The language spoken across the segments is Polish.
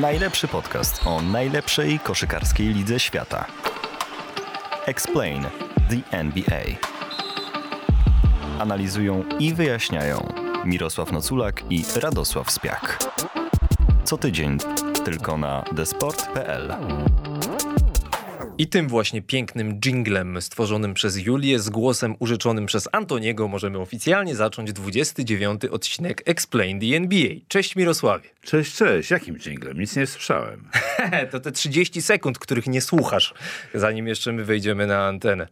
Najlepszy podcast o najlepszej koszykarskiej lidze świata. Explain the NBA. Analizują i wyjaśniają Mirosław Noculak i Radosław Spiak. Co tydzień tylko na desport.pl. I tym właśnie pięknym jinglem stworzonym przez Julię z głosem użyczonym przez Antoniego możemy oficjalnie zacząć 29 odcinek Explain the NBA. Cześć Mirosławie. Cześć, cześć. Jakim dżinglem? Nic nie słyszałem. to te 30 sekund, których nie słuchasz, zanim jeszcze my wejdziemy na antenę.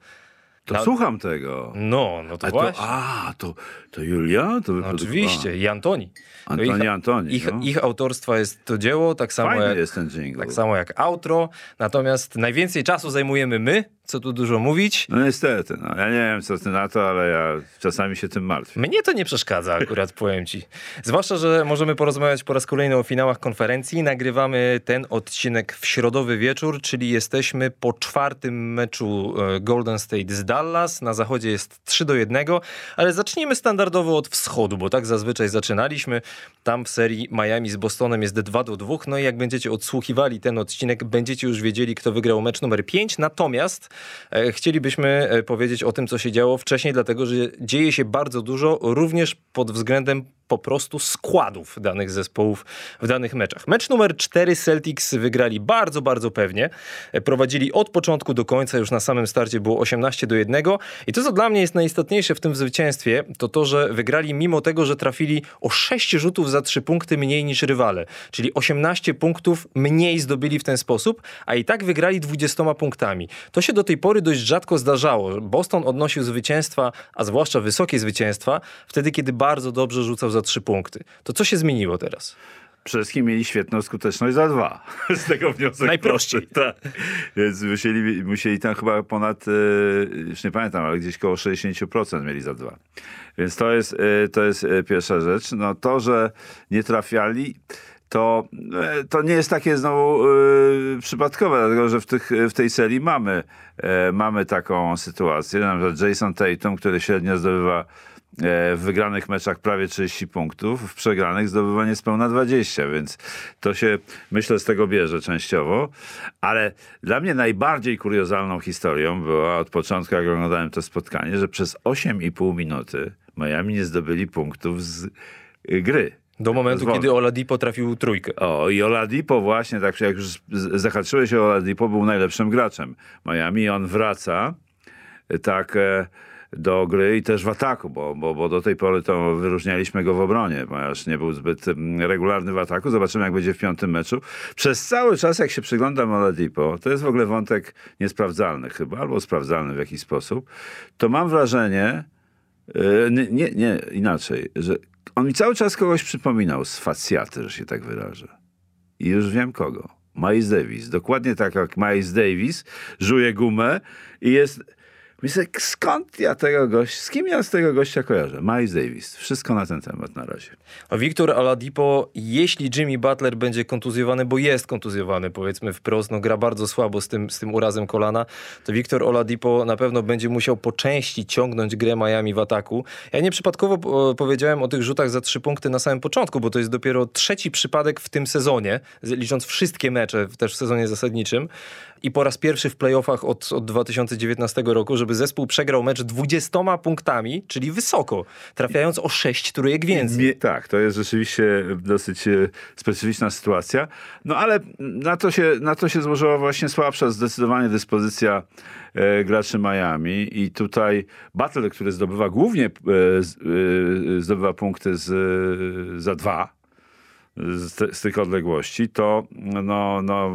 To Na- słucham tego. No, no to A, to, właśnie. a to, to Julia? To No, oczywiście, i Antoni. To Antoni, ich, Antoni, Ich, no. ich autorstwa jest to dzieło, tak samo, Fajny jak, jest ten jingle. tak samo jak outro, natomiast najwięcej czasu zajmujemy my, co tu dużo mówić. No niestety, no. ja nie wiem co ty na to, ale ja czasami się tym martwię. Mnie to nie przeszkadza akurat, powiem ci. Zwłaszcza, że możemy porozmawiać po raz kolejny o finałach konferencji. Nagrywamy ten odcinek w środowy wieczór, czyli jesteśmy po czwartym meczu e, Golden State z Dallas. Na zachodzie jest 3 do 1, ale zacznijmy standardowo od wschodu, bo tak zazwyczaj zaczynaliśmy. Tam w serii Miami z Bostonem jest 2 do 2. No i jak będziecie odsłuchiwali ten odcinek, będziecie już wiedzieli, kto wygrał mecz numer 5. Natomiast e, chcielibyśmy e, powiedzieć o tym, co się działo wcześniej, dlatego że dzieje się bardzo dużo, również pod względem po prostu składów danych zespołów w danych meczach. Mecz numer 4 Celtics wygrali bardzo, bardzo pewnie. Prowadzili od początku do końca, już na samym starcie było 18 do 1. I to, co dla mnie jest najistotniejsze w tym zwycięstwie, to to, że wygrali mimo tego, że trafili o 6 rzutów za 3 punkty mniej niż rywale. Czyli 18 punktów mniej zdobyli w ten sposób, a i tak wygrali 20 punktami. To się do tej pory dość rzadko zdarzało. Boston odnosił zwycięstwa, a zwłaszcza wysokie zwycięstwa, wtedy, kiedy bardzo dobrze rzucał za 3 punkty. To co się zmieniło teraz? Przede wszystkim mieli świetną skuteczność za dwa. Z tego wniosek. Najprościej. Tak. Więc musieli, musieli tam chyba ponad, e, już nie pamiętam, ale gdzieś koło 60% mieli za dwa. Więc to jest, e, to jest e, pierwsza rzecz. No to, że nie trafiali, to, e, to nie jest takie znowu e, przypadkowe, dlatego że w, tych, w tej serii mamy, e, mamy taką sytuację, na przykład Jason Tatum, który średnio zdobywa w wygranych meczach prawie 30 punktów, w przegranych zdobywa niespełna 20, więc to się myślę z tego bierze częściowo, ale dla mnie najbardziej kuriozalną historią była od początku, jak oglądałem to spotkanie, że przez 8,5 minuty Miami nie zdobyli punktów z gry. Do momentu, Pozwolę. kiedy Oladipo trafił trójkę. O, i Oladipo właśnie, tak jak już zahaczyłeś o Oladipo, był najlepszym graczem Miami. On wraca e, tak e, do gry i też w ataku, bo, bo, bo do tej pory to wyróżnialiśmy go w obronie, ponieważ nie był zbyt mm, regularny w ataku. Zobaczymy, jak będzie w piątym meczu. Przez cały czas, jak się przyglądam Oladipo, to jest w ogóle wątek niesprawdzalny chyba, albo sprawdzalny w jakiś sposób, to mam wrażenie, E, Nie, nie, nie, inaczej, że on mi cały czas kogoś przypominał z facjaty, że się tak wyrażę. I już wiem kogo. Miles Davis. Dokładnie tak jak Miles Davis żuje gumę i jest... Myślę, skąd ja tego gościa, z kim ja z tego gościa kojarzę? Miles Davis. Wszystko na ten temat na razie. A Wiktor Oladipo, jeśli Jimmy Butler będzie kontuzjowany, bo jest kontuzjowany, powiedzmy wprost, no gra bardzo słabo z tym, z tym urazem kolana, to Wiktor Oladipo na pewno będzie musiał po części ciągnąć grę Miami w ataku. Ja nieprzypadkowo e, powiedziałem o tych rzutach za trzy punkty na samym początku, bo to jest dopiero trzeci przypadek w tym sezonie, licząc wszystkie mecze też w sezonie zasadniczym i po raz pierwszy w playoffach od, od 2019 roku, żeby zespół przegrał mecz 20 punktami, czyli wysoko, trafiając o 6 trójek więcej. Nie, tak, to jest rzeczywiście dosyć e, specyficzna sytuacja. No ale na to się, na to się złożyła właśnie słabsza zdecydowanie dyspozycja e, graczy Miami i tutaj Butler, który zdobywa głównie e, e, zdobywa punkty z, e, za dwa z, te, z tych odległości, to no, no,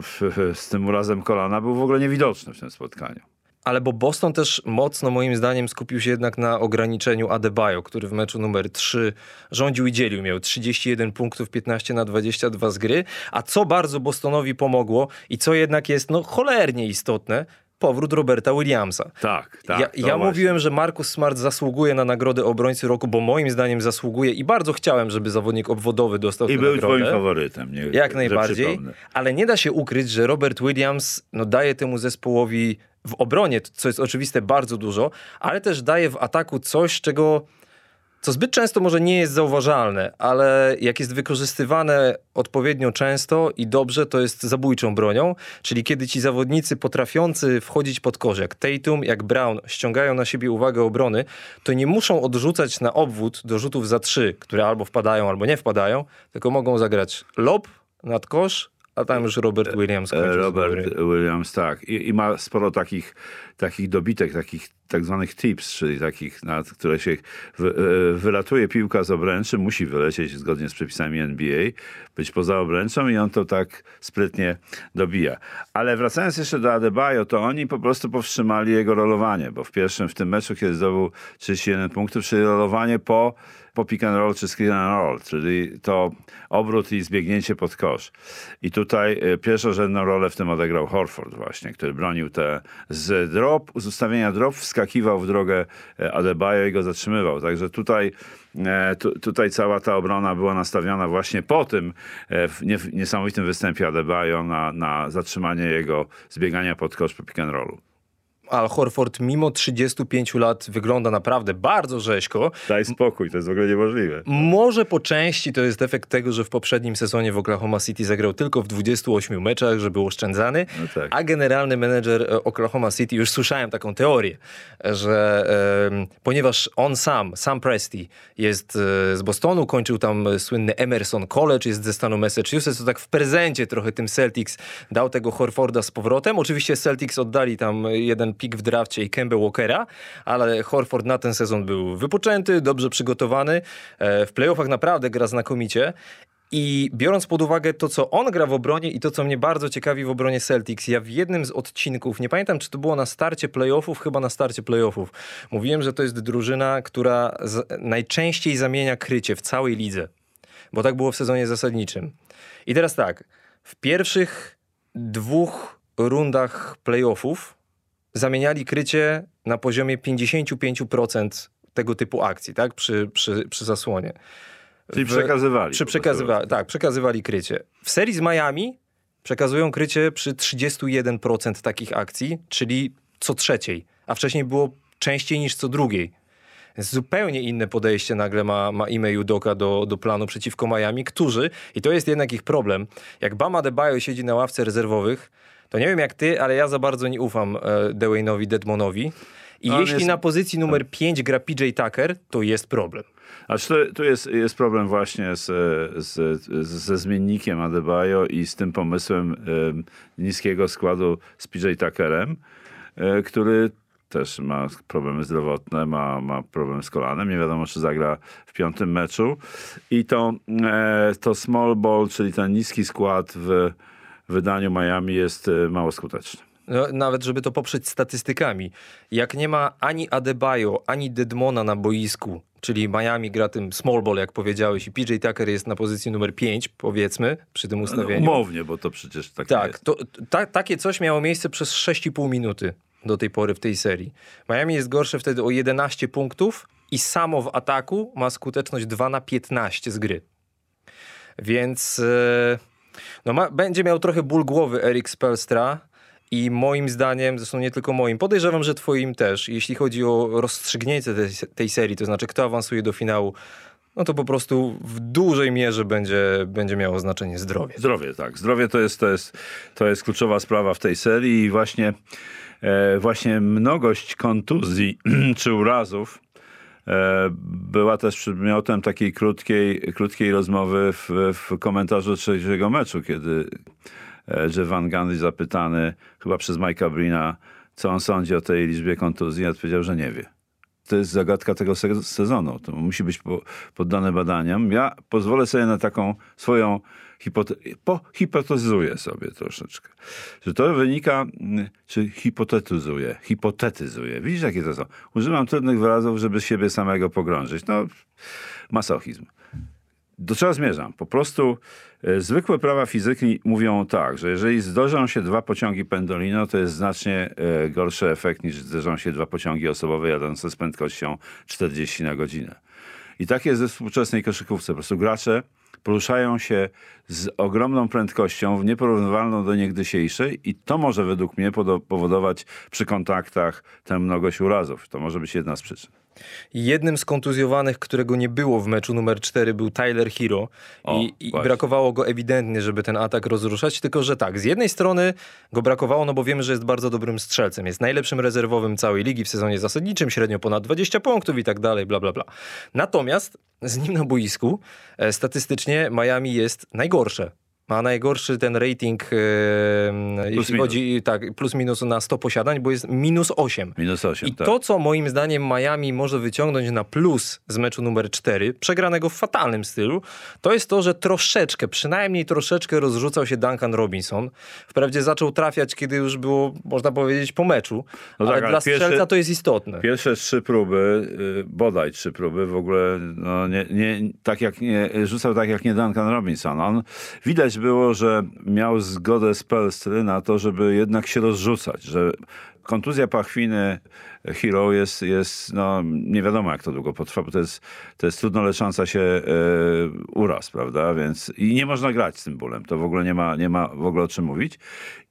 z tym urazem kolana był w ogóle niewidoczny w tym spotkaniu. Ale bo Boston też mocno moim zdaniem skupił się jednak na ograniczeniu Adebayo, który w meczu numer 3 rządził i dzielił. Miał 31 punktów, 15 na 22 z gry. A co bardzo Bostonowi pomogło i co jednak jest no cholernie istotne, powrót Roberta Williamsa. Tak, tak. ja ja mówiłem, że Marcus Smart zasługuje na nagrodę obrońcy roku, bo moim zdaniem zasługuje i bardzo chciałem, żeby zawodnik obwodowy dostał I był nagrodę. twoim faworytem. Nie, Jak najbardziej, ale nie da się ukryć, że Robert Williams no, daje temu zespołowi w obronie, co jest oczywiste, bardzo dużo, ale też daje w ataku coś, czego co zbyt często może nie jest zauważalne, ale jak jest wykorzystywane odpowiednio często i dobrze, to jest zabójczą bronią, czyli kiedy ci zawodnicy potrafiący wchodzić pod kosz, jak Tatum, jak Brown, ściągają na siebie uwagę obrony, to nie muszą odrzucać na obwód do rzutów za trzy, które albo wpadają, albo nie wpadają, tylko mogą zagrać lob nad kosz, a tam już Robert Williams kończy z Robert. Williams, tak. I, I ma sporo takich, takich dobitek, takich tak zwanych tips, czyli takich, na które się wy, e, wylatuje piłka z obręczy, musi wylecieć zgodnie z przepisami NBA, być poza obręczą i on to tak sprytnie dobija. Ale wracając jeszcze do Adebayo, to oni po prostu powstrzymali jego rolowanie, bo w pierwszym, w tym meczu, kiedy zdobył 31 punktów, czyli rolowanie po po pick and roll czy screen and roll, czyli to obrót i zbiegnięcie pod kosz. I tutaj e, pierwszorzędną rolę w tym odegrał Horford właśnie, który bronił te z drop, z ustawienia drop, wskakiwał w drogę e, Adebayo i go zatrzymywał. Także tutaj e, tu, tutaj cała ta obrona była nastawiona właśnie po tym niesamowitym występie Adebayo na, na zatrzymanie jego zbiegania pod kosz po pick and rollu. Al Horford mimo 35 lat wygląda naprawdę bardzo rzeźko. Daj spokój, to jest w ogóle niemożliwe. Może po części to jest efekt tego, że w poprzednim sezonie w Oklahoma City zagrał tylko w 28 meczach, że był oszczędzany, No tak. a generalny menedżer e, Oklahoma City, już słyszałem taką teorię, że em, ponieważ on sam, sam Presti jest e, z Bostonu, kończył tam e, słynny Emerson College, jest ze stanu Massachusetts, to tak w prezencie trochę tym Celtics dał tego Horforda z powrotem. Oczywiście Celtics oddali tam jeden pik w drafcie i Kemba Walkera, ale Horford na ten sezon był wypoczęty, dobrze przygotowany. E, W playoffach naprawdę gra znakomicie. I biorąc pod uwagę to, co on gra w obronie i to, co mnie bardzo ciekawi w obronie Celtics, ja w jednym z odcinków, nie pamiętam, czy to było na starcie playoffów, chyba na starcie playoffów, mówiłem, że to jest drużyna, która najczęściej zamienia krycie w całej lidze, bo tak było w sezonie zasadniczym. I teraz tak, w pierwszych dwóch rundach playoffów zamieniali krycie na poziomie 55% tego typu akcji, tak? Przy, przy, przy zasłonie. Czyli W- przekazywali. Przy przekazywa- tak, przekazywali krycie. W serii z Miami przekazują krycie przy 31% takich akcji, czyli co trzeciej, a wcześniej było częściej niż co drugiej. Zupełnie inne podejście nagle ma, ma Ime Udoka do, do planu przeciwko Miami, którzy, i to jest jednak ich problem, jak Bama Debajo siedzi na ławce rezerwowych, to nie wiem jak ty, ale ja za bardzo nie ufam e, Dwayne'owi Dedmonowi. I On jeśli jest- na pozycji numer 5 gra PJ Tucker, to jest problem. A to, tu jest, jest problem właśnie z, z, z, ze zmiennikiem Adebayo i z tym pomysłem em, niskiego składu z PJ Tuckerem, e, który też ma problemy zdrowotne, ma, ma problem z kolanem, nie wiadomo czy zagra w piątym meczu. I to, e, to small ball, czyli ten niski skład w wydaniu Miami jest e, mało skuteczny. No, nawet żeby to poprzeć statystykami. Jak nie ma ani Adebayo, ani Dedmona na boisku, czyli Miami gra tym small ball, jak powiedziałeś, i PJ Tucker jest na pozycji numer 5, powiedzmy, przy tym No, ustawieniu. umownie, bo to przecież tak, tak, jest. to, ta, takie coś miało miejsce przez 6,5 minuty do tej pory w tej serii. Miami jest gorsze wtedy o 11 punktów i samo w ataku ma skuteczność 2 na 15 z gry. Więc e, no ma, będzie miał trochę ból głowy Erik Spelstra i moim zdaniem, zresztą nie tylko moim, podejrzewam, że twoim też, jeśli chodzi o rozstrzygnięcie tej, tej serii, to znaczy kto awansuje do finału, no to po prostu w dużej mierze będzie, będzie miało znaczenie zdrowie. Zdrowie, tak. Zdrowie to jest, to jest, to jest kluczowa sprawa w tej serii i właśnie, e, właśnie mnogość kontuzji czy urazów była też przedmiotem takiej krótkiej, krótkiej rozmowy w, w komentarzu trzeciego meczu, kiedy e, Jeff Van Gundy zapytany chyba przez Mike'a Brina, co on sądzi o tej liczbie kontuzji, odpowiedział, że nie wie. To jest zagadka tego se- sezonu. To musi być po, poddane badaniom. Ja pozwolę sobie na taką swoją hipote- sobie troszeczkę. Że to wynika, mm, czy hipotetyzuję, hipotetyzuję. Widzisz, jakie to są? Używam trudnych wyrazów, żeby siebie samego pogrążyć. No, masochizm. Do czego zmierzam? Po prostu e, zwykłe prawa fizyki mówią tak, że jeżeli zdarzą się dwa pociągi pendolino, to jest znacznie e, gorszy efekt niż zderzą się dwa pociągi osobowe jadące z prędkością 40 na godzinę. I tak jest we współczesnej koszykówce. Po prostu gracze poruszają się z ogromną prędkością, nieporównywalną do niegdysiejszej i to może według mnie powodować przy kontaktach tę mnogość urazów. To może być jedna z przyczyn. Jednym z kontuzjowanych, którego nie było w meczu numer 4 był Tyler Hero O, i, i brakowało go ewidentnie, żeby ten atak rozruszać, tylko że tak, z jednej strony go brakowało, no bo wiemy, że jest bardzo dobrym strzelcem, jest najlepszym rezerwowym całej ligi w sezonie zasadniczym, średnio ponad 20 punktów i tak dalej, bla bla bla. Natomiast z nim na boisku e, statystycznie Miami jest najgorsze. Ma najgorszy ten rating, e, jeśli minus. chodzi tak, plus minus na 100 posiadań, bo jest minus 8. Minus 8, I tak. to, co moim zdaniem Miami może wyciągnąć na plus z meczu numer 4, przegranego w fatalnym stylu, to jest to, że troszeczkę, przynajmniej troszeczkę rozrzucał się Duncan Robinson. Wprawdzie zaczął trafiać, kiedy już było, można powiedzieć, po meczu, No ale tak, ale dla pierwszy- strzelca to jest istotne. Pierwsze trzy próby, y, bodaj trzy próby, w ogóle no, nie, nie, tak jak nie, rzucał tak jak nie Duncan Robinson. On, widać było, że miał zgodę z Pelstry na to, żeby jednak się rozrzucać, że kontuzja pachwiny Hero jest, jest no, nie wiadomo jak to długo potrwa, bo to jest, to jest trudno lecząca się e, uraz, prawda? Więc i nie można grać z tym bólem. To w ogóle nie ma, nie ma w ogóle o czym mówić.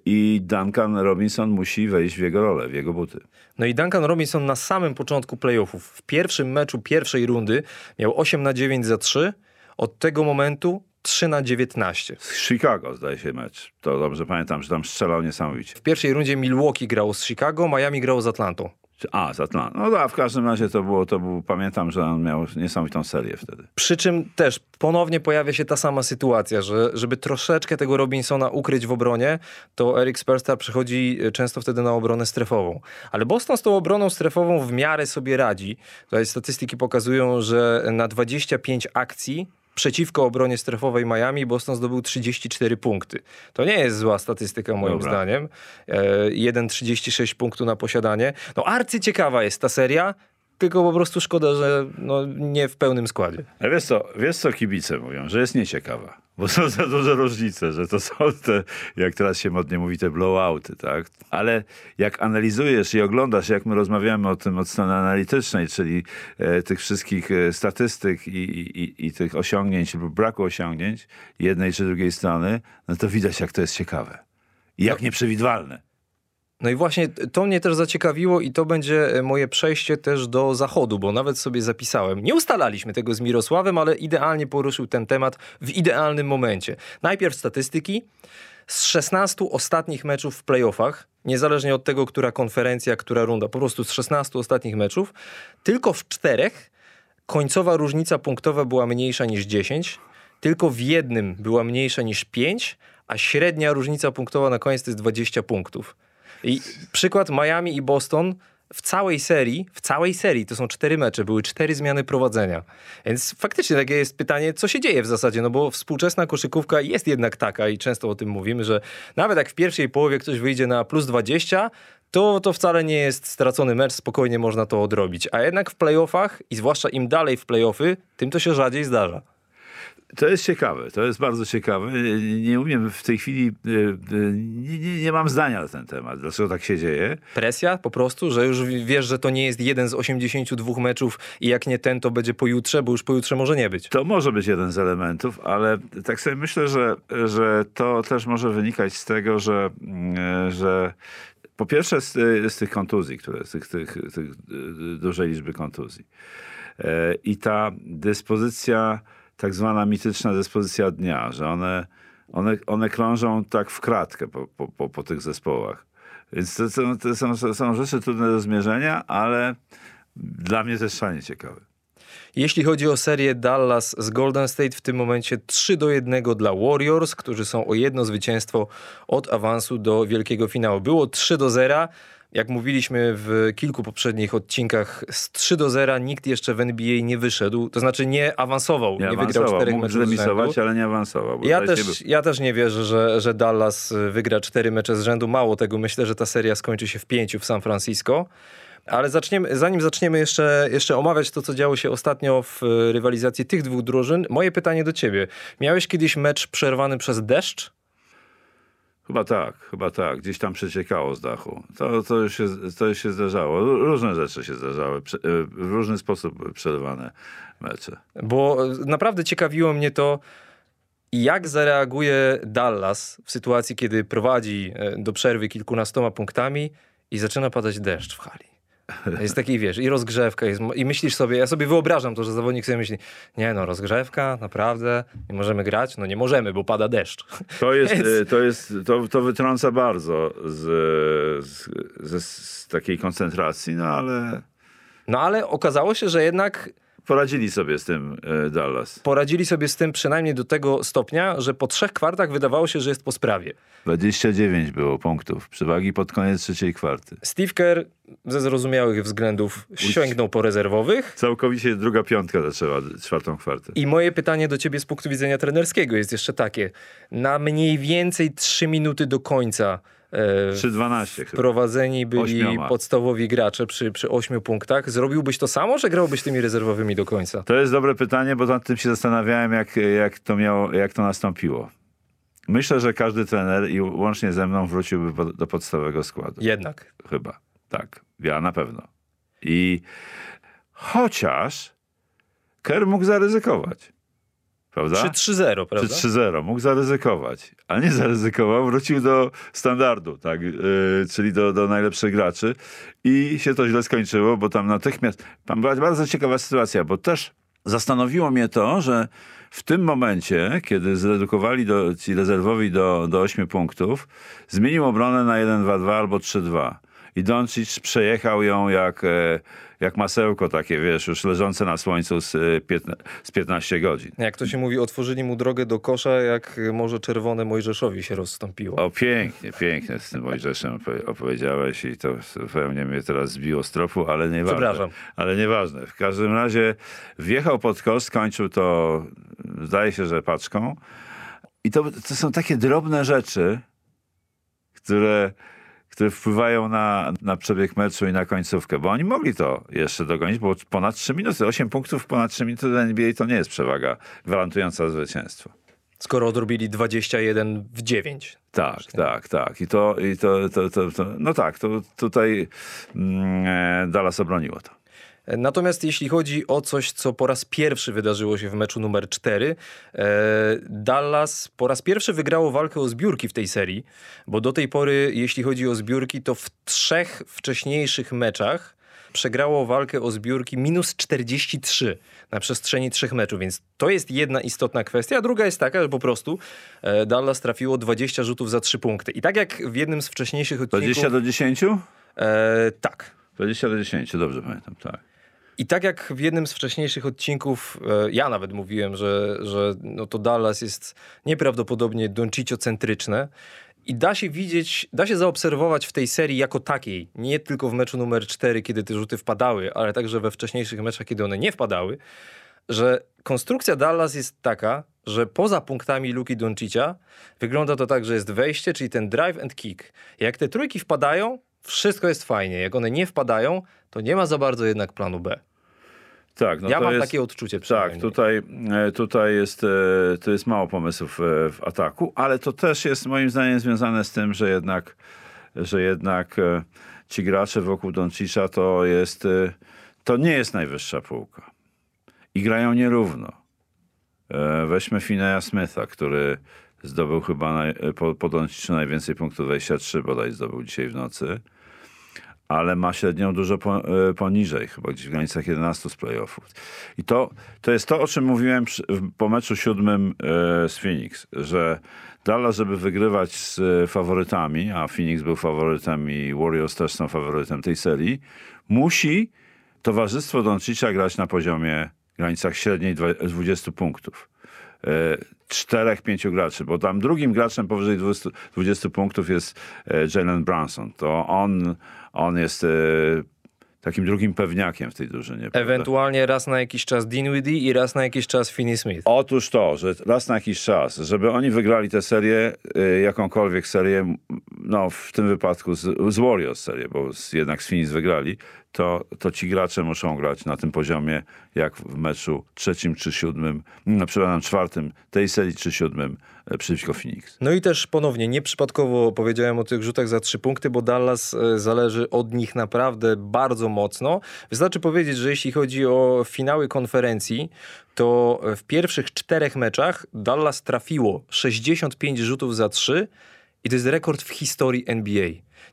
I Duncan Robinson musi wejść w jego rolę, w jego buty. No i Duncan Robinson na samym początku playoffów, w pierwszym meczu pierwszej rundy miał 8 na 9 za 3, od tego momentu 3 na 19. Z Chicago, zdaje się, mecz. To dobrze pamiętam, że tam strzelał niesamowicie. W pierwszej rundzie Milwaukee grał z Chicago, Miami grał z Atlantą. A, z Atlanty. No da, w każdym razie to było, to był, pamiętam, że on miał niesamowitą serię wtedy. Przy czym też ponownie pojawia się ta sama sytuacja, że żeby troszeczkę tego Robinsona ukryć w obronie, to Eric Spersta przychodzi e, często wtedy na obronę strefową. Ale Boston z tą obroną strefową w miarę sobie radzi. Tutaj statystyki pokazują, że na 25 akcji przeciwko obronie strefowej Miami Boston zdobył 34 punkty. To nie jest zła statystyka moim Dobra. zdaniem. E, 1,36 punktu na posiadanie. No arcyciekawa jest ta seria, tylko po prostu szkoda, że no, nie w pełnym składzie. A wiesz co, wiesz co kibice mówią? Że jest nieciekawa. Bo są za duże różnice, że to są te, jak teraz się modnie mówi, te blowouty, tak? Ale jak analizujesz i oglądasz, jak my rozmawiamy o tym od strony analitycznej, czyli e, tych wszystkich e, statystyk i, i, i tych osiągnięć lub braku osiągnięć jednej czy drugiej strony, no to widać, jak to jest ciekawe. I jak nieprzewidywalne. No i właśnie to mnie też zaciekawiło i to będzie e, moje przejście też do zachodu, bo nawet sobie zapisałem. Nie ustalaliśmy tego z Mirosławem, ale idealnie poruszył ten temat w idealnym momencie. Najpierw statystyki. Z 16 ostatnich meczów w playoffach, niezależnie od tego, która konferencja, która runda, po prostu z 16 ostatnich meczów, tylko w czterech końcowa różnica punktowa była mniejsza niż 10, tylko w jednym była mniejsza niż 5, a średnia różnica punktowa na koniec to jest 20 punktów. I przykład Miami i Boston w całej serii, w całej serii, to są cztery mecze, były cztery zmiany prowadzenia. Więc faktycznie takie jest pytanie, co się dzieje w zasadzie, no bo współczesna koszykówka jest jednak taka i często o tym mówimy, że nawet jak w pierwszej połowie ktoś wyjdzie na plus 20, to, to wcale nie jest stracony mecz, spokojnie można to odrobić. A jednak w playoffach i zwłaszcza im dalej w playoffy, tym to się rzadziej zdarza. To jest ciekawe, to jest bardzo ciekawe. Nie- Nie umiem w tej chwili, y, y, nie, nie, nie mam zdania na ten temat, dlaczego tak się dzieje. Presja po prostu, że już wiesz, że to nie jest jeden z 82 meczów i jak nie ten, to będzie pojutrze, bo już pojutrze może nie być. To może być jeden z elementów, ale tak sobie myślę, że, że to też może wynikać z tego, że, mm, że po pierwsze z, z tych kontuzji, które, z tych, tych, tych y, dużej liczby kontuzji. E, I ta dyspozycja, tak zwana mityczna dyspozycja dnia, że one, one, one krążą tak w kratkę po, po, po, po tych zespołach. Więc to, są- to są, to są rzeczy trudne do zmierzenia, ale dla mnie też szalenie ciekawe. Jeśli chodzi o serię Dallas z Golden State, w tym momencie 3 do 1 dla Warriors, którzy są o jedno zwycięstwo od awansu do wielkiego finału. Było 3 do 0. Jak mówiliśmy w kilku poprzednich odcinkach, z 3 do 0 nikt jeszcze w NBA nie wyszedł, to znaczy nie awansował, nie, wygrał awansował. czterech Mógł meczów zremisować, ale nie awansował. Ja też, ja też nie wierzę, że, że Dallas y, wygra cztery mecze z rzędu. Mało tego, myślę, że ta seria skończy się w pięciu w San Francisco. Ale zaczniemy, zanim zaczniemy jeszcze, jeszcze omawiać to, co działo się ostatnio w y, rywalizacji tych dwóch drużyn, moje pytanie do ciebie. Miałeś kiedyś mecz przerwany przez deszcz? Chyba tak, chyba tak. Gdzieś tam przeciekało z dachu. To, to, się, to się zdarzało. Różne rzeczy się zdarzały. Y, W różny sposób przerywane mecze. Bo naprawdę ciekawiło mnie to, jak zareaguje Dallas w sytuacji, kiedy prowadzi y, do przerwy kilkunastoma punktami i zaczyna padać deszcz w hali. Jest taki, wiesz, i rozgrzewka, jest, i myślisz sobie, ja sobie wyobrażam to, że zawodnik sobie myśli, nie no, rozgrzewka, naprawdę, nie możemy grać? No nie możemy, bo pada deszcz. To jest, e, to, jest to, to wytrąca bardzo z, z, z, z takiej koncentracji, no ale No ale okazało się, że jednak poradzili sobie z tym e, Dallas. poradzili sobie z tym przynajmniej do tego stopnia, że po trzech kwartach wydawało się, że jest po sprawie. 29 było punktów przewagi pod koniec trzeciej kwarty. Steve Kerr ze zrozumiałych względów sięgnął po rezerwowych. Całkowicie druga piątka zaczęła czwartą kwartę. I moje pytanie do ciebie z punktu widzenia trenerskiego jest jeszcze takie. Na mniej więcej 3 minuty do końca e, 3-12 chyba. prowadzeni byli Ośmioma. podstawowi gracze przy, przy 8 punktach. Zrobiłbyś to samo, czy grałbyś tymi rezerwowymi do końca? To jest dobre pytanie, bo nad tym się zastanawiałem, jak, jak, to, miało, jak to nastąpiło. Myślę, że każdy trener i łącznie ze mną wróciłby po- do podstawowego składu. Jednak. Chyba. Tak. Ja na pewno. I chociaż Kerr mógł zaryzykować. Prawda? Czy 3-0, Czy prawda? 3-0. Mógł zaryzykować. Ale nie zaryzykował, wrócił do standardu, tak? Yy, czyli do, do najlepszych graczy. I się to źle skończyło, bo tam natychmiast... Tam była bardzo ciekawa sytuacja, bo też zastanowiło mnie to, że w tym momencie, kiedy zredukowali do, ci rezerwowi do, do 8 punktów, zmienił obronę na 1-2-2 albo 3-2. I Doncic przejechał ją jak, e, jak masełko takie, wiesz, już leżące na słońcu z, e, piętna, z 15 godzin. Jak to się mówi, otworzyli mu drogę do kosza, jak Morze Czerwone Mojżeszowi się rozstąpiło. O, pięknie, pięknie z tym Mojżeszem opo- opowiedziałeś i to zupełnie mnie teraz zbiło z tropu, ale nieważne. Przepraszam. Ale nieważne. W każdym razie wjechał pod kosz, skończył to, zdaje się, że paczką. I to, to są takie drobne rzeczy, które, które wpływają na, na przebieg meczu i na końcówkę, bo oni mogli to jeszcze dogonić, bo ponad 3 minuty, 8 punktów ponad 3 minuty dla NBA to nie jest przewaga gwarantująca zwycięstwo. Skoro odrobili 21 w 9. Tak, tak, tak. I to, i to, to, to, to no tak, to tutaj mm, e, Dallas obroniło to. Natomiast jeśli chodzi o coś, co po raz pierwszy wydarzyło się w meczu numer 4, e, Dallas po raz pierwszy wygrało walkę o zbiórki w tej serii, bo do tej pory, jeśli chodzi o zbiórki, to w trzech wcześniejszych meczach przegrało walkę o zbiórki minus 43 na przestrzeni trzech meczów, więc to jest jedna istotna kwestia, a druga jest taka, że po prostu e, Dallas trafiło 20 rzutów za 3 punkty. I tak jak w jednym z wcześniejszych odcinków... 20 do 10? E, tak. 20 do 10, dobrze pamiętam, tak. I tak jak w jednym z wcześniejszych odcinków, e, ja nawet mówiłem, że, że no to Dallas jest nieprawdopodobnie Doncicio-centryczne i da się widzieć, da się zaobserwować w tej serii jako takiej, nie tylko w meczu numer 4, kiedy te rzuty wpadały, ale także we wcześniejszych meczach, kiedy one nie wpadały, że konstrukcja Dallas jest taka, że poza punktami Luki Doncicia wygląda to tak, że jest wejście, czyli ten drive and kick. Jak te trójki wpadają, wszystko jest fajnie. Jak one nie wpadają, to nie ma za bardzo jednak planu B. Tak, no ja mam jest, takie odczucie Tak, tutaj, e, tutaj jest, e, to jest mało pomysłów e, w ataku, ale to też jest moim zdaniem związane z tym, że jednak, że jednak ci gracze wokół Doncicza to jest, to nie jest najwyższa półka. I grają nierówno. Weźmy Fineya Smitha, który zdobył chyba naj, po, po Donciczu najwięcej punktów, 23 bodaj zdobył dzisiaj w nocy ale ma średnią dużo e, poniżej, chyba gdzieś w granicach 11 z playoffów. I to, to jest to, o czym mówiłem po meczu siódmym e, z Phoenix, że Dallas, żeby wygrywać z e, faworytami, a Phoenix był faworytem i Warriors też są faworytem tej serii, musi towarzystwo Doncicza grać na poziomie granicach średniej dwa- 20 punktów czterech, pięciu graczy, bo tam drugim graczem powyżej 20, 20 punktów jest Jalen Brunson. To on, on jest e, takim drugim pewniakiem w tej drużynie. prawda? Ewentualnie raz na jakiś czas Dinwiddie i raz na jakiś czas Finney Smith. Otóż to, że raz na jakiś czas, żeby oni wygrali tę serię, y, jakąkolwiek serię, no w tym wypadku z, z Warriors serię, bo jednak z Phoenix wygrali, to, to ci gracze muszą grać na tym poziomie, jak w meczu trzecim czy siódmym, no, przepraszam, czwartym tej serii czy siódmym e, przeciwko Phoenix. No i też ponownie, nieprzypadkowo powiedziałem o tych rzutach za trzy punkty, bo Dallas e, zależy od nich naprawdę bardzo mocno. Wystarczy powiedzieć, że jeśli chodzi o finały konferencji, to w pierwszych czterech meczach Dallas trafiło 65 rzutów za trzy I to jest rekord w historii NBA.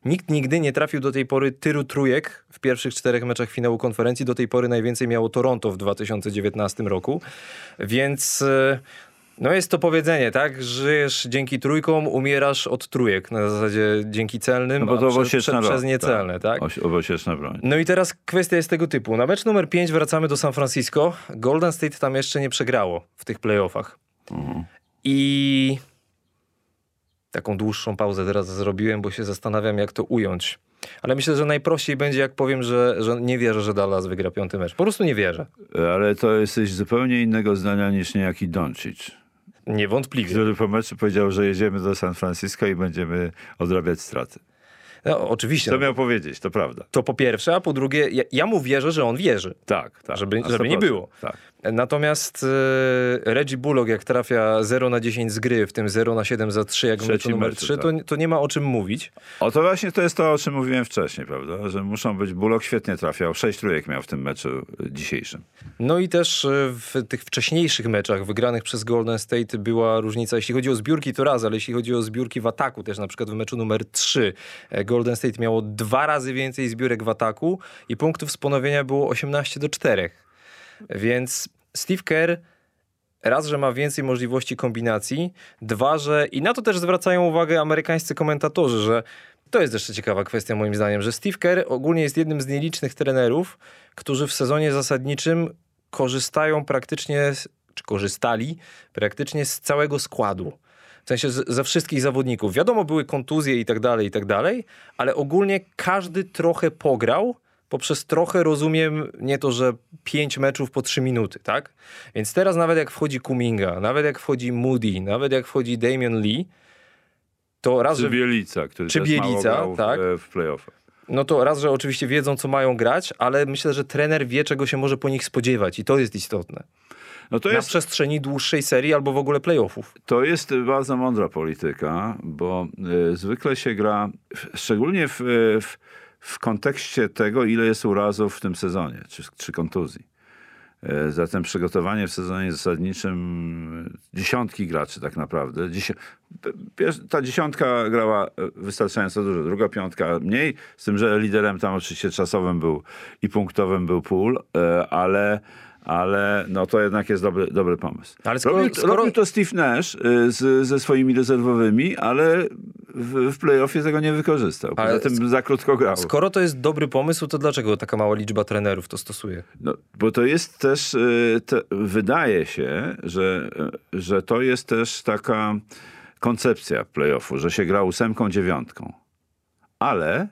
Nikt nigdy nie trafił do tej pory tylu trójek w pierwszych czterech meczach finału konferencji. Do tej pory najwięcej miało Toronto w 2019 roku. Więc e, no jest to powiedzenie, tak? Żyjesz dzięki trójkom, umierasz od trójek. Na zasadzie dzięki celnym, No bo to a prze, prze, broń. przez niecelne, tak? Owosieczna broń. No i teraz kwestia jest tego typu. Na mecz numer 5 wracamy do San Francisco. Golden State tam jeszcze nie przegrało w tych playoffach. I taką dłuższą pauzę teraz zrobiłem, bo się zastanawiam, jak to ująć. Ale myślę, że najprościej będzie, jak powiem, że, że nie wierzę, że Dallas wygra piąty mecz. Po prostu nie wierzę. Ale to jesteś zupełnie innego zdania niż niejaki Doncic, Niewątpliwie. który po meczu powiedział, że jedziemy do San Francisco i będziemy odrabiać straty. No, oczywiście. Co No, miał powiedzieć, to prawda. to po pierwsze, a po drugie, ja, ja mu wierzę, że on wierzy. Tak, tak. Żeby- żeby nie 100%, było. Tak. Natomiast e, Reggie Bullock, jak trafia 0 na 10 z gry, w tym 0 na 7 za 3, jak w meczu numer meczu, 3, to, to nie ma o czym mówić. O to właśnie to jest to, o czym mówiłem wcześniej, prawda? Że muszą być. Bullock świetnie trafiał. Sześć trójek miał w tym meczu y, dzisiejszym. No i też e, w tych wcześniejszych meczach wygranych przez Golden State była różnica. Jeśli chodzi o zbiórki, to raz, ale jeśli chodzi o zbiórki w ataku, też na przykład w meczu numer 3 e, Golden State miało dwa razy więcej zbiórek w ataku i punktów z ponowienia było 18 do 4. Więc Steve Kerr raz, że ma więcej możliwości kombinacji, dwa, że i na to też zwracają uwagę amerykańscy komentatorzy, że to jest jeszcze ciekawa kwestia moim zdaniem, że Steve Kerr ogólnie jest jednym z nielicznych trenerów, którzy w sezonie zasadniczym korzystają praktycznie, czy korzystali praktycznie z całego składu. W sensie z, ze wszystkich zawodników. Wiadomo, były kontuzje i tak dalej, i tak dalej, ale ogólnie każdy trochę pograł, poprzez trochę rozumiem nie to, że pięć meczów po trzy minuty, tak? Więc teraz nawet jak wchodzi Kuminga, nawet jak wchodzi Moody, nawet jak wchodzi Damian Lee, to raz, Czy że Bielica, który Czy Bielica, tak. w, w playoffach. no to raz, że oczywiście wiedzą, co mają grać, ale myślę, że trener wie, czego się może po nich spodziewać i to jest istotne. No to Na jest, przestrzeni dłuższej serii albo w ogóle playoffów. to jest bardzo mądra polityka, bo y, zwykle się gra, w- szczególnie w, y, w, w kontekście tego, ile jest urazów w tym sezonie, czy, czy kontuzji. Y, Zatem przygotowanie w sezonie zasadniczym y, dziesiątki graczy tak naprawdę. Ta dziesiątka grała y, wystarczająco dużo, druga piątka mniej, z tym, że liderem tam oczywiście czasowym był i punktowym był y, ale, ale no to jednak jest dobry, dobry pomysł. Ale skoro- robił, skoro- robił to Steve Nash y, z, ze swoimi rezerwowymi, ale w, w playoffie tego nie wykorzystał. Poza Ale tym za krótko grał. Skoro to jest dobry pomysł, to dlaczego taka mała liczba trenerów to stosuje? No, bo to jest też, y, te, wydaje się, że, y, że to jest też taka koncepcja playoffu, że się gra ósemką, dziewiątką. Ale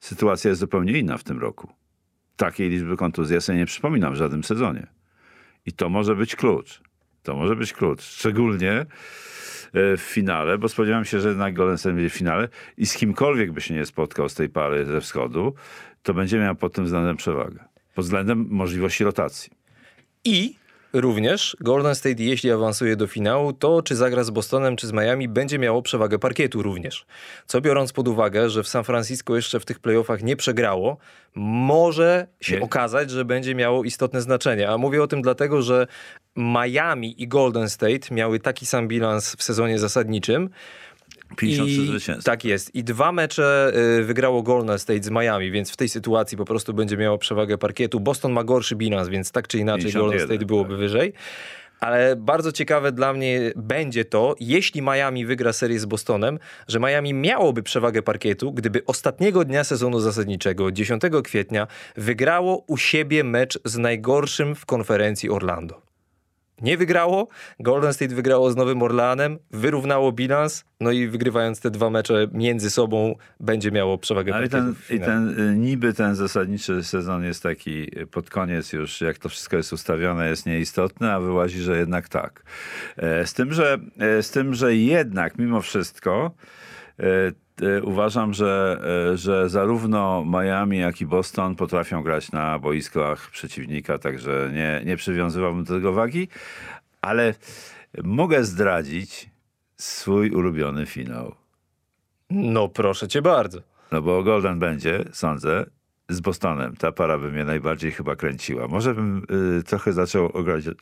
sytuacja jest zupełnie inna w tym roku. Takiej liczby kontuzji ja sobie nie przypominam w żadnym sezonie. I to może być klucz. To może być klucz. Szczególnie y, w finale, bo spodziewam się, że jednak Golden State będzie w finale i z kimkolwiek by się nie spotkał z tej pary ze wschodu, to będzie miał pod tym względem przewagę. Pod względem możliwości rotacji. I również Golden State, jeśli awansuje do finału, to czy zagra z Bostonem, czy z Miami, będzie miało przewagę parkietu również. Co biorąc pod uwagę, że w San Francisco jeszcze w tych playoffach nie przegrało, może się Nie. okazać, że będzie miało istotne znaczenie. A mówię o tym dlatego, że Miami i Golden State miały taki sam bilans w sezonie zasadniczym. 53 I, zwycięstw. tak jest. I dwa mecze y, wygrało Golden State z Miami, więc w tej sytuacji po prostu będzie miało przewagę parkietu. Boston ma gorszy bilans, więc tak czy inaczej 51, Golden State byłoby tak. wyżej. Ale bardzo ciekawe dla mnie będzie to, jeśli Miami wygra serię z Bostonem, że Miami miałoby przewagę parkietu, gdyby ostatniego dnia sezonu zasadniczego, 10 kwietnia, wygrało u siebie mecz z najgorszym w konferencji Orlando. Nie wygrało, Golden State wygrało z Nowym Orleanem, wyrównało bilans, no i wygrywając te dwa mecze między sobą będzie miało przewagę Ale ten, i ten y, niby ten zasadniczy sezon jest taki y, pod koniec już, jak to wszystko jest ustawione, jest nieistotny, a wyłazi, że jednak tak. E, Z tym, że, e, z tym, że jednak mimo wszystko uważam, że, e, że zarówno Miami, jak i Boston potrafią grać na boiskach przeciwnika, także nie, nie przywiązywałbym do tego wagi, ale mogę zdradzić swój ulubiony finał. No proszę cię bardzo. No bo Golden będzie, sądzę, z Bostonem. Ta para by mnie najbardziej chyba kręciła. Może bym y, trochę zaczął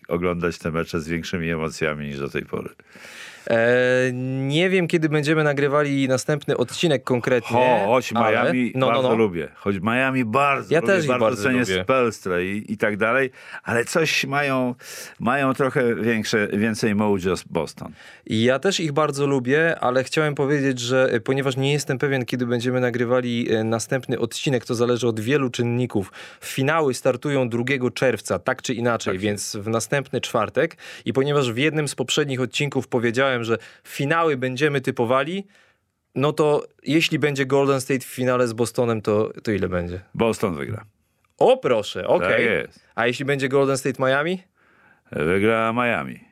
oglądać te mecze z większymi emocjami niż do tej pory. E, nie wiem, kiedy będziemy nagrywali następny odcinek konkretnie. Ho, choć ale- Miami no, no, bardzo no. lubię. Choć Miami bardzo Ja lubię, też ich bardzo, bardzo cenię lubię. Spelstra i, i tak dalej, ale coś mają, mają trochę większe, więcej mojo z Boston. Ja też ich bardzo lubię, ale chciałem powiedzieć, że e, ponieważ nie jestem pewien, kiedy będziemy nagrywali e, następny odcinek, to zależy od wielu czynników. Finały startują 2 czerwca, tak czy inaczej, więc w następny czwartek. I ponieważ w jednym z poprzednich odcinków powiedziałem, że finały będziemy typowali, no to jeśli będzie Golden State w finale z Bostonem, to, to ile będzie? Boston wygra. O proszę, okej. Tak jest. A jeśli będzie Golden State Miami? Wygra Miami.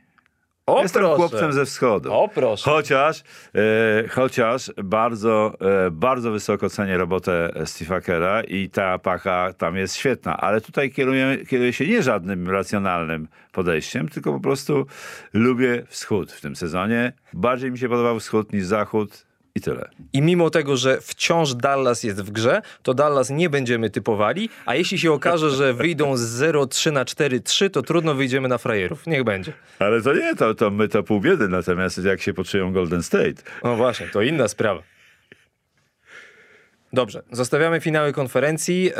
O Jestem proszę. chłopcem ze wschodu. O proszę. Chociaż, e, chociaż bardzo, e, bardzo wysoko cenię robotę Steve'a Kera i ta paka tam jest świetna, ale tutaj kieruję, kieruję się nie żadnym racjonalnym podejściem, tylko po prostu lubię wschód w tym sezonie. Bardziej mi się podobał wschód niż zachód i tyle. I mimo tego, że wciąż Dallas jest w grze, to Dallas nie będziemy typowali, a jeśli się okaże, że wyjdą z 0-3 na 4-3, to trudno wyjdziemy na frajerów. Niech będzie. Ale to nie, to, to my to pół biedy, natomiast jak się poczują Golden State. No właśnie, to inna sprawa. Dobrze, zostawiamy finały konferencji.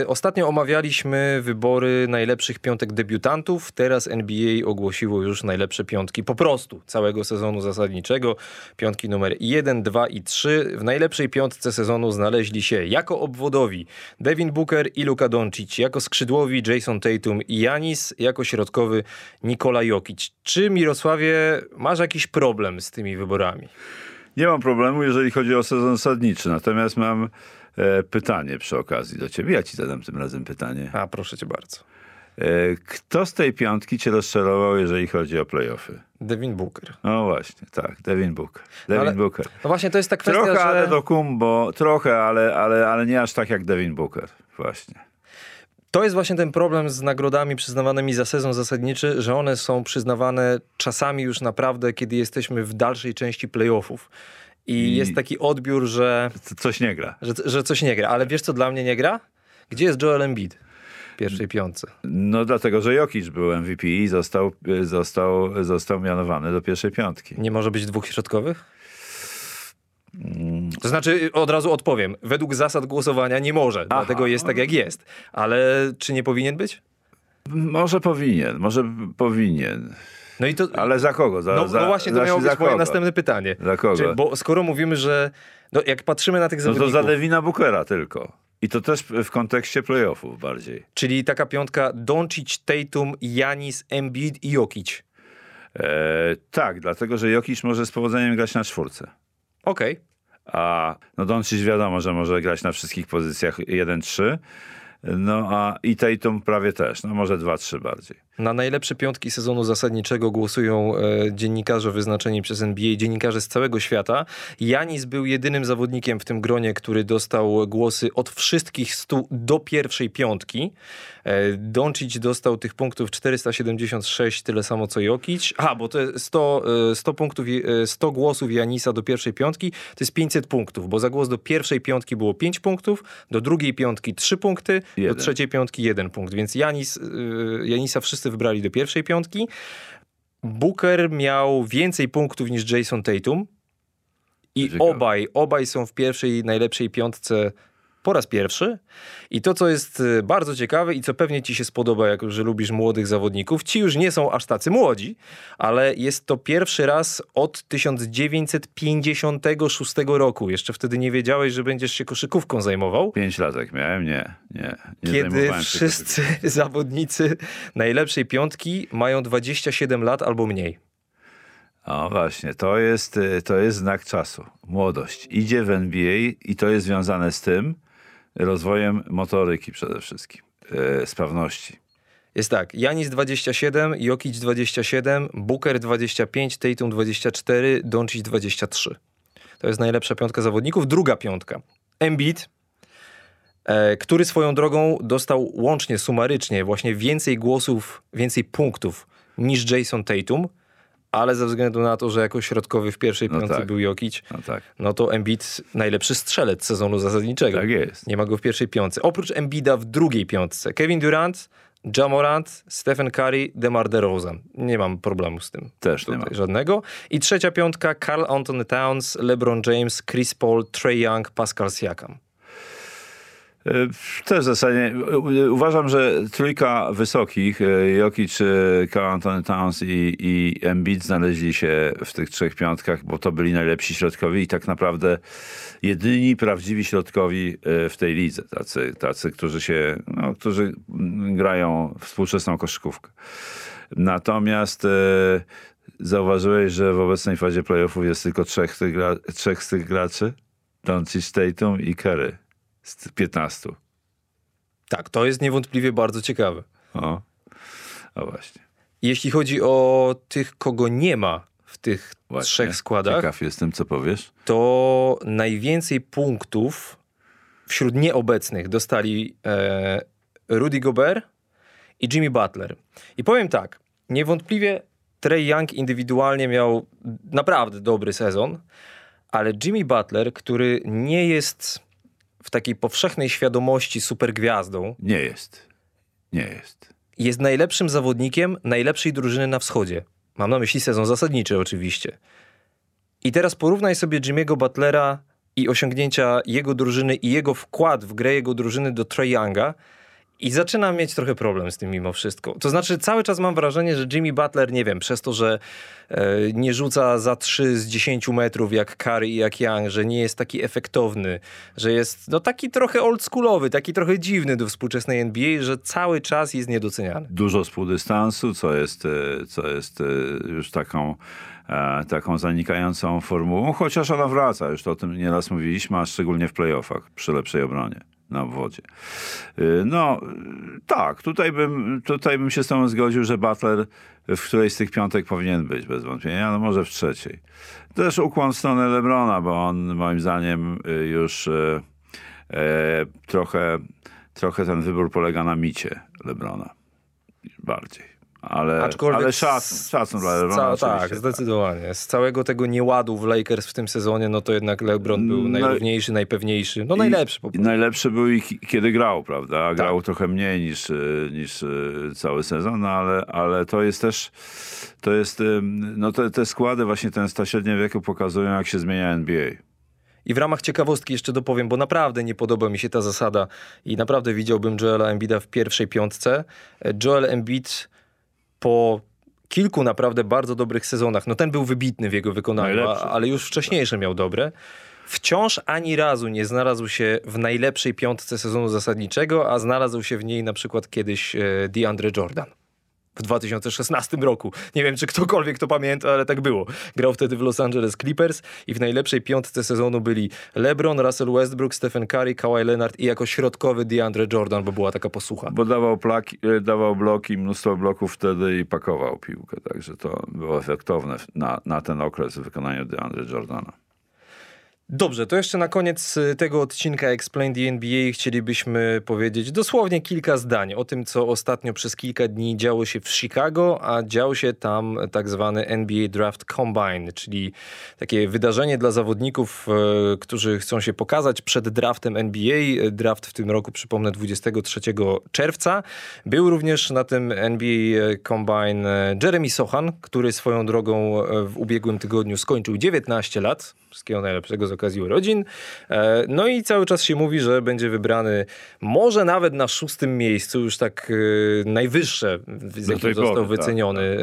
E, ostatnio omawialiśmy wybory najlepszych piątek debiutantów. Teraz NBA ogłosiło już najlepsze piątki po prostu całego sezonu zasadniczego. Piątki numer 1, 2 i 3. W najlepszej piątce sezonu znaleźli się jako obwodowi Devin Booker i Luka Doncic, jako skrzydłowi Jason Tatum i Janis, jako środkowy Nikola Jokic. Czy Mirosławie masz jakiś problem z tymi wyborami? Nie mam problemu, jeżeli chodzi o sezon zasadniczy, natomiast mam e, pytanie przy okazji do ciebie. Ja ci zadam tym razem pytanie. A proszę cię bardzo. E, kto z tej piątki cię rozczarował, jeżeli chodzi o playoffy? Devin Booker. No właśnie, tak, Devin Booker. Devin Ale- Booker. No właśnie, to jest ta kwestia, Trochę że... ale do kumbo, trochę, ale, ale, ale nie aż tak jak Devin Booker. Właśnie. To jest właśnie ten problem z nagrodami przyznawanymi za sezon zasadniczy, że one są przyznawane czasami już naprawdę, kiedy jesteśmy w dalszej części playoffów. I, I- jest taki odbiór, że, Coś nie gra. że, że coś nie gra. Ale wiesz, co dla mnie nie gra? Gdzie jest Joel Embiid w pierwszej piątce? No dlatego, że Jokic był MVP i został, został, został mianowany do pierwszej piątki. Nie może być dwóch środkowych? To znaczy, od razu odpowiem. Według zasad głosowania nie może, dlatego jest tak, jak jest. Ale czy nie powinien być? Może powinien, może powinien. No i to... Ale za kogo? Za, No, za, no właśnie, to miało być moje kogo? następne pytanie. Za kogo? Bo skoro mówimy, że no, jak patrzymy na tych No zawodników, to za Devina Bookera tylko. I to też w kontekście playoffów bardziej. czyli taka piątka Doncic, Tatum, Janis, Embiid i Jokic. E, tak, dlatego, że Jokic może z powodzeniem grać na czwórce. Okej. A no Doncic wiadomo, że może grać na wszystkich pozycjach 1-3. No a i Tatum prawie też. No może 2-3 bardziej. Na najlepsze piątki sezonu zasadniczego głosują e, dziennikarze wyznaczeni przez NBA, dziennikarze z całego świata. Janis był jedynym zawodnikiem w tym gronie, który dostał głosy od wszystkich stu do pierwszej piątki. E, Doncic dostał tych punktów 476, tyle samo co Jokic. A, bo to jest 100, e, 100 punktów, e, 100 głosów Janisa do pierwszej piątki, to jest 500 punktów, bo za głos do pierwszej piątki było 5 punktów, do drugiej piątki 3 punkty, Jeden. do trzeciej piątki 1 punkt. Więc Janis, Janisa wszyscy wybrali do pierwszej piątki. Booker miał więcej punktów niż Jason Tatum. I Ciekawe. obaj, obaj są w pierwszej najlepszej piątce po raz pierwszy. I to, co jest y, bardzo ciekawe i co pewnie ci się spodoba, jako że lubisz młodych zawodników, ci już nie są aż tacy młodzi, ale jest to pierwszy raz od 1956 roku. Jeszcze wtedy nie wiedziałeś, że będziesz się koszykówką zajmował. 5 lat jak miałem? Nie, nie. nie Kiedy wszyscy zawodnicy najlepszej piątki mają 27 lat albo mniej. O właśnie, to jest, y, to jest znak czasu. Młodość. Idzie w NBA i to jest związane z tym rozwojem motoryki przede wszystkim. e, sprawności. Jest tak, Janis 27, Jokic 27, Booker 25, Tatum 24, Doncic 23. To jest najlepsza piątka zawodników. Druga piątka. Embiid, e, który swoją drogą dostał łącznie, sumarycznie właśnie więcej głosów, więcej punktów niż Jason Tatum, ale ze względu na to, że jako środkowy w pierwszej No piątce tak. był Jokic, No tak. no to Embiid najlepszy strzelec sezonu zasadniczego. Tak jest. Nie ma go w pierwszej piątce. Oprócz Embida w drugiej piątce. Kevin Durant Jamorant, Stephen Curry, DeMar DeRozan. Nie mam problemu z tym. Też nie Tutaj ma. żadnego. I trzecia piątka Carl Anthony Towns, LeBron James, Chris Paul, Trey Young, Pascal Siakam. E, Też w zasadzie e, uważam, że trójka wysokich, e, Jokic, e, Karl Anthony Towns i, i Embiid znaleźli się w tych trzech piątkach, bo to byli najlepsi środkowi i tak naprawdę jedyni prawdziwi środkowi e, w tej lidze. Tacy, tacy którzy się, no, którzy grają współczesną koszykówkę. Natomiast e, zauważyłeś, że w obecnej fazie playoffów jest tylko trzech, tych trzech z tych graczy? Doncic, Tatum i Curry z 15. Tak, to jest niewątpliwie bardzo ciekawe. O, o właśnie. Jeśli chodzi o tych, kogo nie ma w tych właśnie. trzech składach, Ciekaw jestem, co powiesz. to najwięcej punktów wśród nieobecnych dostali e, Rudy Gobert i Jimmy Butler. I powiem tak, niewątpliwie Trey Young indywidualnie miał naprawdę dobry sezon, ale Jimmy Butler, który nie jest w takiej powszechnej świadomości supergwiazdą, Nie jest. Nie jest. jest najlepszym zawodnikiem najlepszej drużyny na wschodzie. Mam na myśli sezon zasadniczy oczywiście. I teraz porównaj sobie Jimmy'ego Butlera i osiągnięcia jego drużyny i jego wkład w grę jego drużyny do Trae Younga i zaczynam mieć trochę problem z tym mimo wszystko. To znaczy cały czas mam wrażenie, że Jimmy Butler, nie wiem, przez to, że e, nie rzuca za 3 z 10 metrów jak Curry i jak Young, że nie jest taki efektowny, że jest no taki trochę oldschoolowy, taki trochę dziwny do współczesnej NBA, że cały czas jest niedoceniany. Dużo spółdystansu, co jest, e, co jest e, już taką, e, taką zanikającą formułą, chociaż ona wraca. Już to o tym nieraz mówiliśmy, a szczególnie w playoffach przy lepszej obronie na obwodzie. Y, No, tak, tutaj bym, tutaj bym się z tobą zgodził, że Butler w którejś z tych piątek powinien być, bez wątpienia, no może w trzeciej. Też ukłon w stronę Lebrona, bo on moim zdaniem y, już y, e, trochę, trochę ten wybór polega na micie Lebrona. Bardziej. Ale, Aczkolwiek ale szacun, szacun dla Lebrona ca- Tak, zdecydowanie. Z całego tego nieładu w Lakers w tym sezonie, no to jednak LeBron był najrówniejszy, najpewniejszy. No najlepszy po prostu. najlepszy był i ki- kiedy grał, prawda? A Grał Tak. trochę mniej niż, y, niż y, cały sezon, no ale, ale to jest też, to jest, ym, no te, te składy właśnie ten ta średnia wieku pokazują, jak się zmienia NBA. I w ramach ciekawostki jeszcze dopowiem, bo naprawdę nie podoba mi się ta zasada i naprawdę widziałbym Joela Embida w pierwszej piątce. E, Joel Embiid po kilku naprawdę bardzo dobrych sezonach, no ten był wybitny w jego wykonaniu, Najlepszy. ale już wcześniejsze miał dobre. Wciąż ani razu nie znalazł się w najlepszej piątce sezonu zasadniczego, a znalazł się w niej na przykład kiedyś e, DeAndre Jordan. W 2016 roku. Nie wiem, czy ktokolwiek to pamięta, ale tak było. Grał wtedy w Los Angeles Clippers i w najlepszej piątce sezonu byli LeBron, Russell Westbrook, Stephen Curry, Kawhi Leonard i jako środkowy DeAndre Jordan, bo była taka posłucha. Bo dawał, plaki, y, dawał bloki, mnóstwo bloków wtedy i pakował piłkę, także to było efektowne na, na ten okres w wykonaniu DeAndre Jordana. Dobrze, to jeszcze na koniec y, tego odcinka Explain the NBA chcielibyśmy powiedzieć dosłownie kilka zdań o tym, co ostatnio przez kilka dni działo się w Chicago, a działo się tam tak zwany NBA Draft Combine, czyli takie wydarzenie dla zawodników, e, którzy chcą się pokazać przed draftem NBA. Draft w tym roku, przypomnę, 23 czerwca. Był również na tym NBA Combine e, Jeremy Sochan, który swoją drogą e, w ubiegłym tygodniu skończył 19 lat. Wszystkiego najlepszego z okazji urodzin. E, No i cały czas się mówi, że będzie wybrany może nawet na szóstym miejscu, już tak e, najwyższe, z jakim został pory, tak, wyceniony,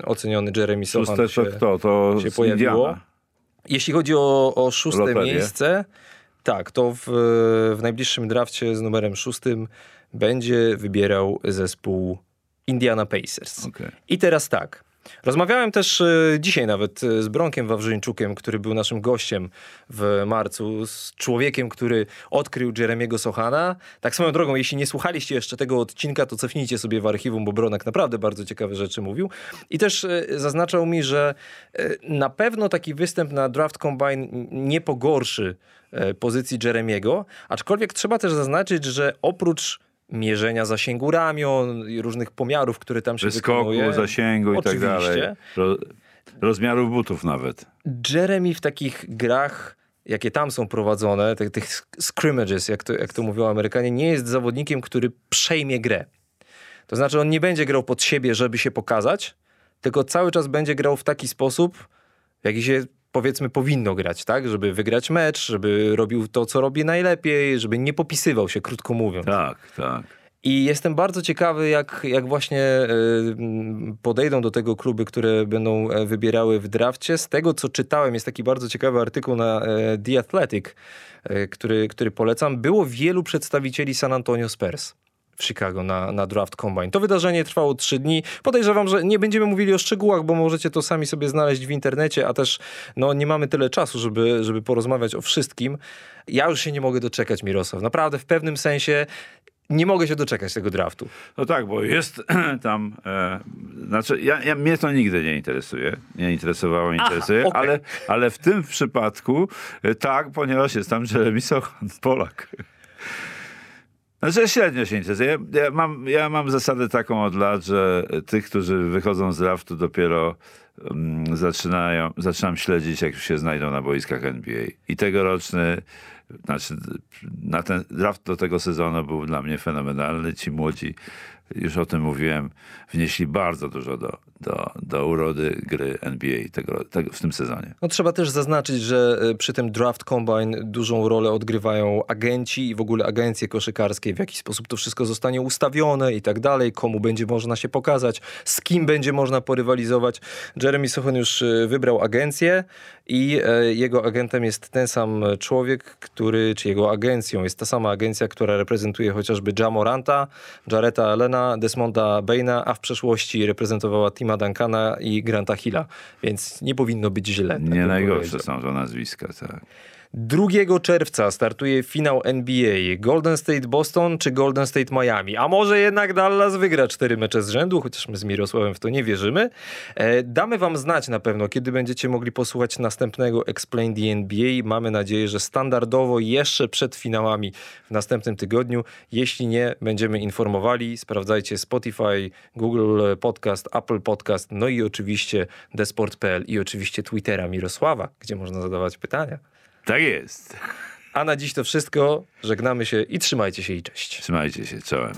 e, oceniony Jeremy Sochan. Szóste to kto? To się pojawiło. Indiana. Jeśli chodzi o, o szóste Loterię. miejsce, tak, to w, w najbliższym drafcie z numerem szóstym będzie wybierał zespół Indiana Pacers. Okej. I teraz tak. Rozmawiałem też e, dzisiaj nawet e, z Bronkiem Wawrzyńczukiem, który był naszym gościem w marcu, z człowiekiem, który odkrył Jeremiego Sochana. Tak swoją drogą, jeśli nie słuchaliście jeszcze tego odcinka, to cofnijcie sobie w archiwum, bo Bronek naprawdę bardzo ciekawe rzeczy mówił. I też e, zaznaczał mi, że na pewno taki występ na Draft Combine nie pogorszy pozycji Jeremiego, aczkolwiek trzeba też zaznaczyć, że oprócz mierzenia zasięgu ramion różnych pomiarów, które tam się Wyskoku, wykonuje. zasięgu i tak Oczywiście. dalej. Ro, rozmiarów butów nawet. Jeremy w takich grach, jakie tam są prowadzone, tych, tych scrimmages, jak to, jak to mówią Amerykanie, nie jest zawodnikiem, który przejmie grę. To znaczy on nie będzie grał pod siebie, żeby się pokazać, tylko cały czas będzie grał w taki sposób, w jaki się powiedzmy powinno grać, tak? Żeby wygrać mecz, żeby robił to, co robi najlepiej, żeby nie popisywał się, krótko mówiąc. Tak, tak. I jestem bardzo ciekawy, jak, jak właśnie e, podejdą do tego kluby, które będą e, wybierały w drafcie. Z tego, co czytałem, jest taki bardzo ciekawy artykuł na e, The Athletic, który, który polecam. Było wielu przedstawicieli San Antonio Spurs w Chicago na, na Draft Combine. To wydarzenie trwało trzy dni. Podejrzewam, że nie będziemy mówili o szczegółach, bo możecie to sami sobie znaleźć w internecie, a też no, nie mamy tyle czasu, żeby, żeby porozmawiać o wszystkim. Ja już się nie mogę doczekać, Mirosław. Naprawdę w pewnym sensie nie mogę się doczekać tego draftu. No tak, bo jest tam, e, znaczy ja, ja, mnie to nigdy nie interesuje, nie interesowało, nie interesuje, okay. ale, ale w tym przypadku e, tak, ponieważ jest tam Jeremy Sochan, Polak. Znaczy średnio się interesuje. Ja, ja, mam, ja mam zasadę taką od lat, że tych, którzy wychodzą z draftu dopiero um, zaczynają, zaczynam śledzić, jak już się znajdą na boiskach NBA. I tegoroczny znaczy, na ten draft do tego sezonu był dla mnie fenomenalny. Ci młodzi, już o tym mówiłem, wnieśli bardzo dużo do, do, do urody gry NBA tego, tego, w tym sezonie. No, trzeba też zaznaczyć, że e, przy tym draft combine dużą rolę odgrywają agenci i w ogóle agencje koszykarskie, w jaki sposób to wszystko zostanie ustawione i tak dalej, komu będzie można się pokazać, z kim będzie można porywalizować. Jeremy Sochon już e, wybrał agencję i e, jego agentem jest ten sam człowiek, który, czy jego agencją jest ta sama agencja, która reprezentuje chociażby Jamoranta, Jareta Elena, Desmonda Baina, a w przeszłości reprezentowała Tima Duncana i Granta Hilla, więc nie powinno być źle. Tak nie najgorsze są to nazwiska, tak. 2 czerwca startuje finał NBA. Golden State Boston czy Golden State Miami? A może jednak Dallas wygra cztery mecze z rzędu, chociaż my z Mirosławem w to nie wierzymy. E, damy wam znać na pewno, kiedy będziecie mogli posłuchać następnego Explain the NBA. Mamy nadzieję, że standardowo jeszcze przed finałami w następnym tygodniu. Jeśli nie, będziemy informowali. Sprawdzajcie Spotify, Google Podcast, Apple Podcast, no i oczywiście desport.pl i oczywiście Twittera Mirosława, gdzie można zadawać pytania. Tak jest. A na dziś to wszystko. Żegnamy się i trzymajcie się i cześć. Trzymajcie się, czołem.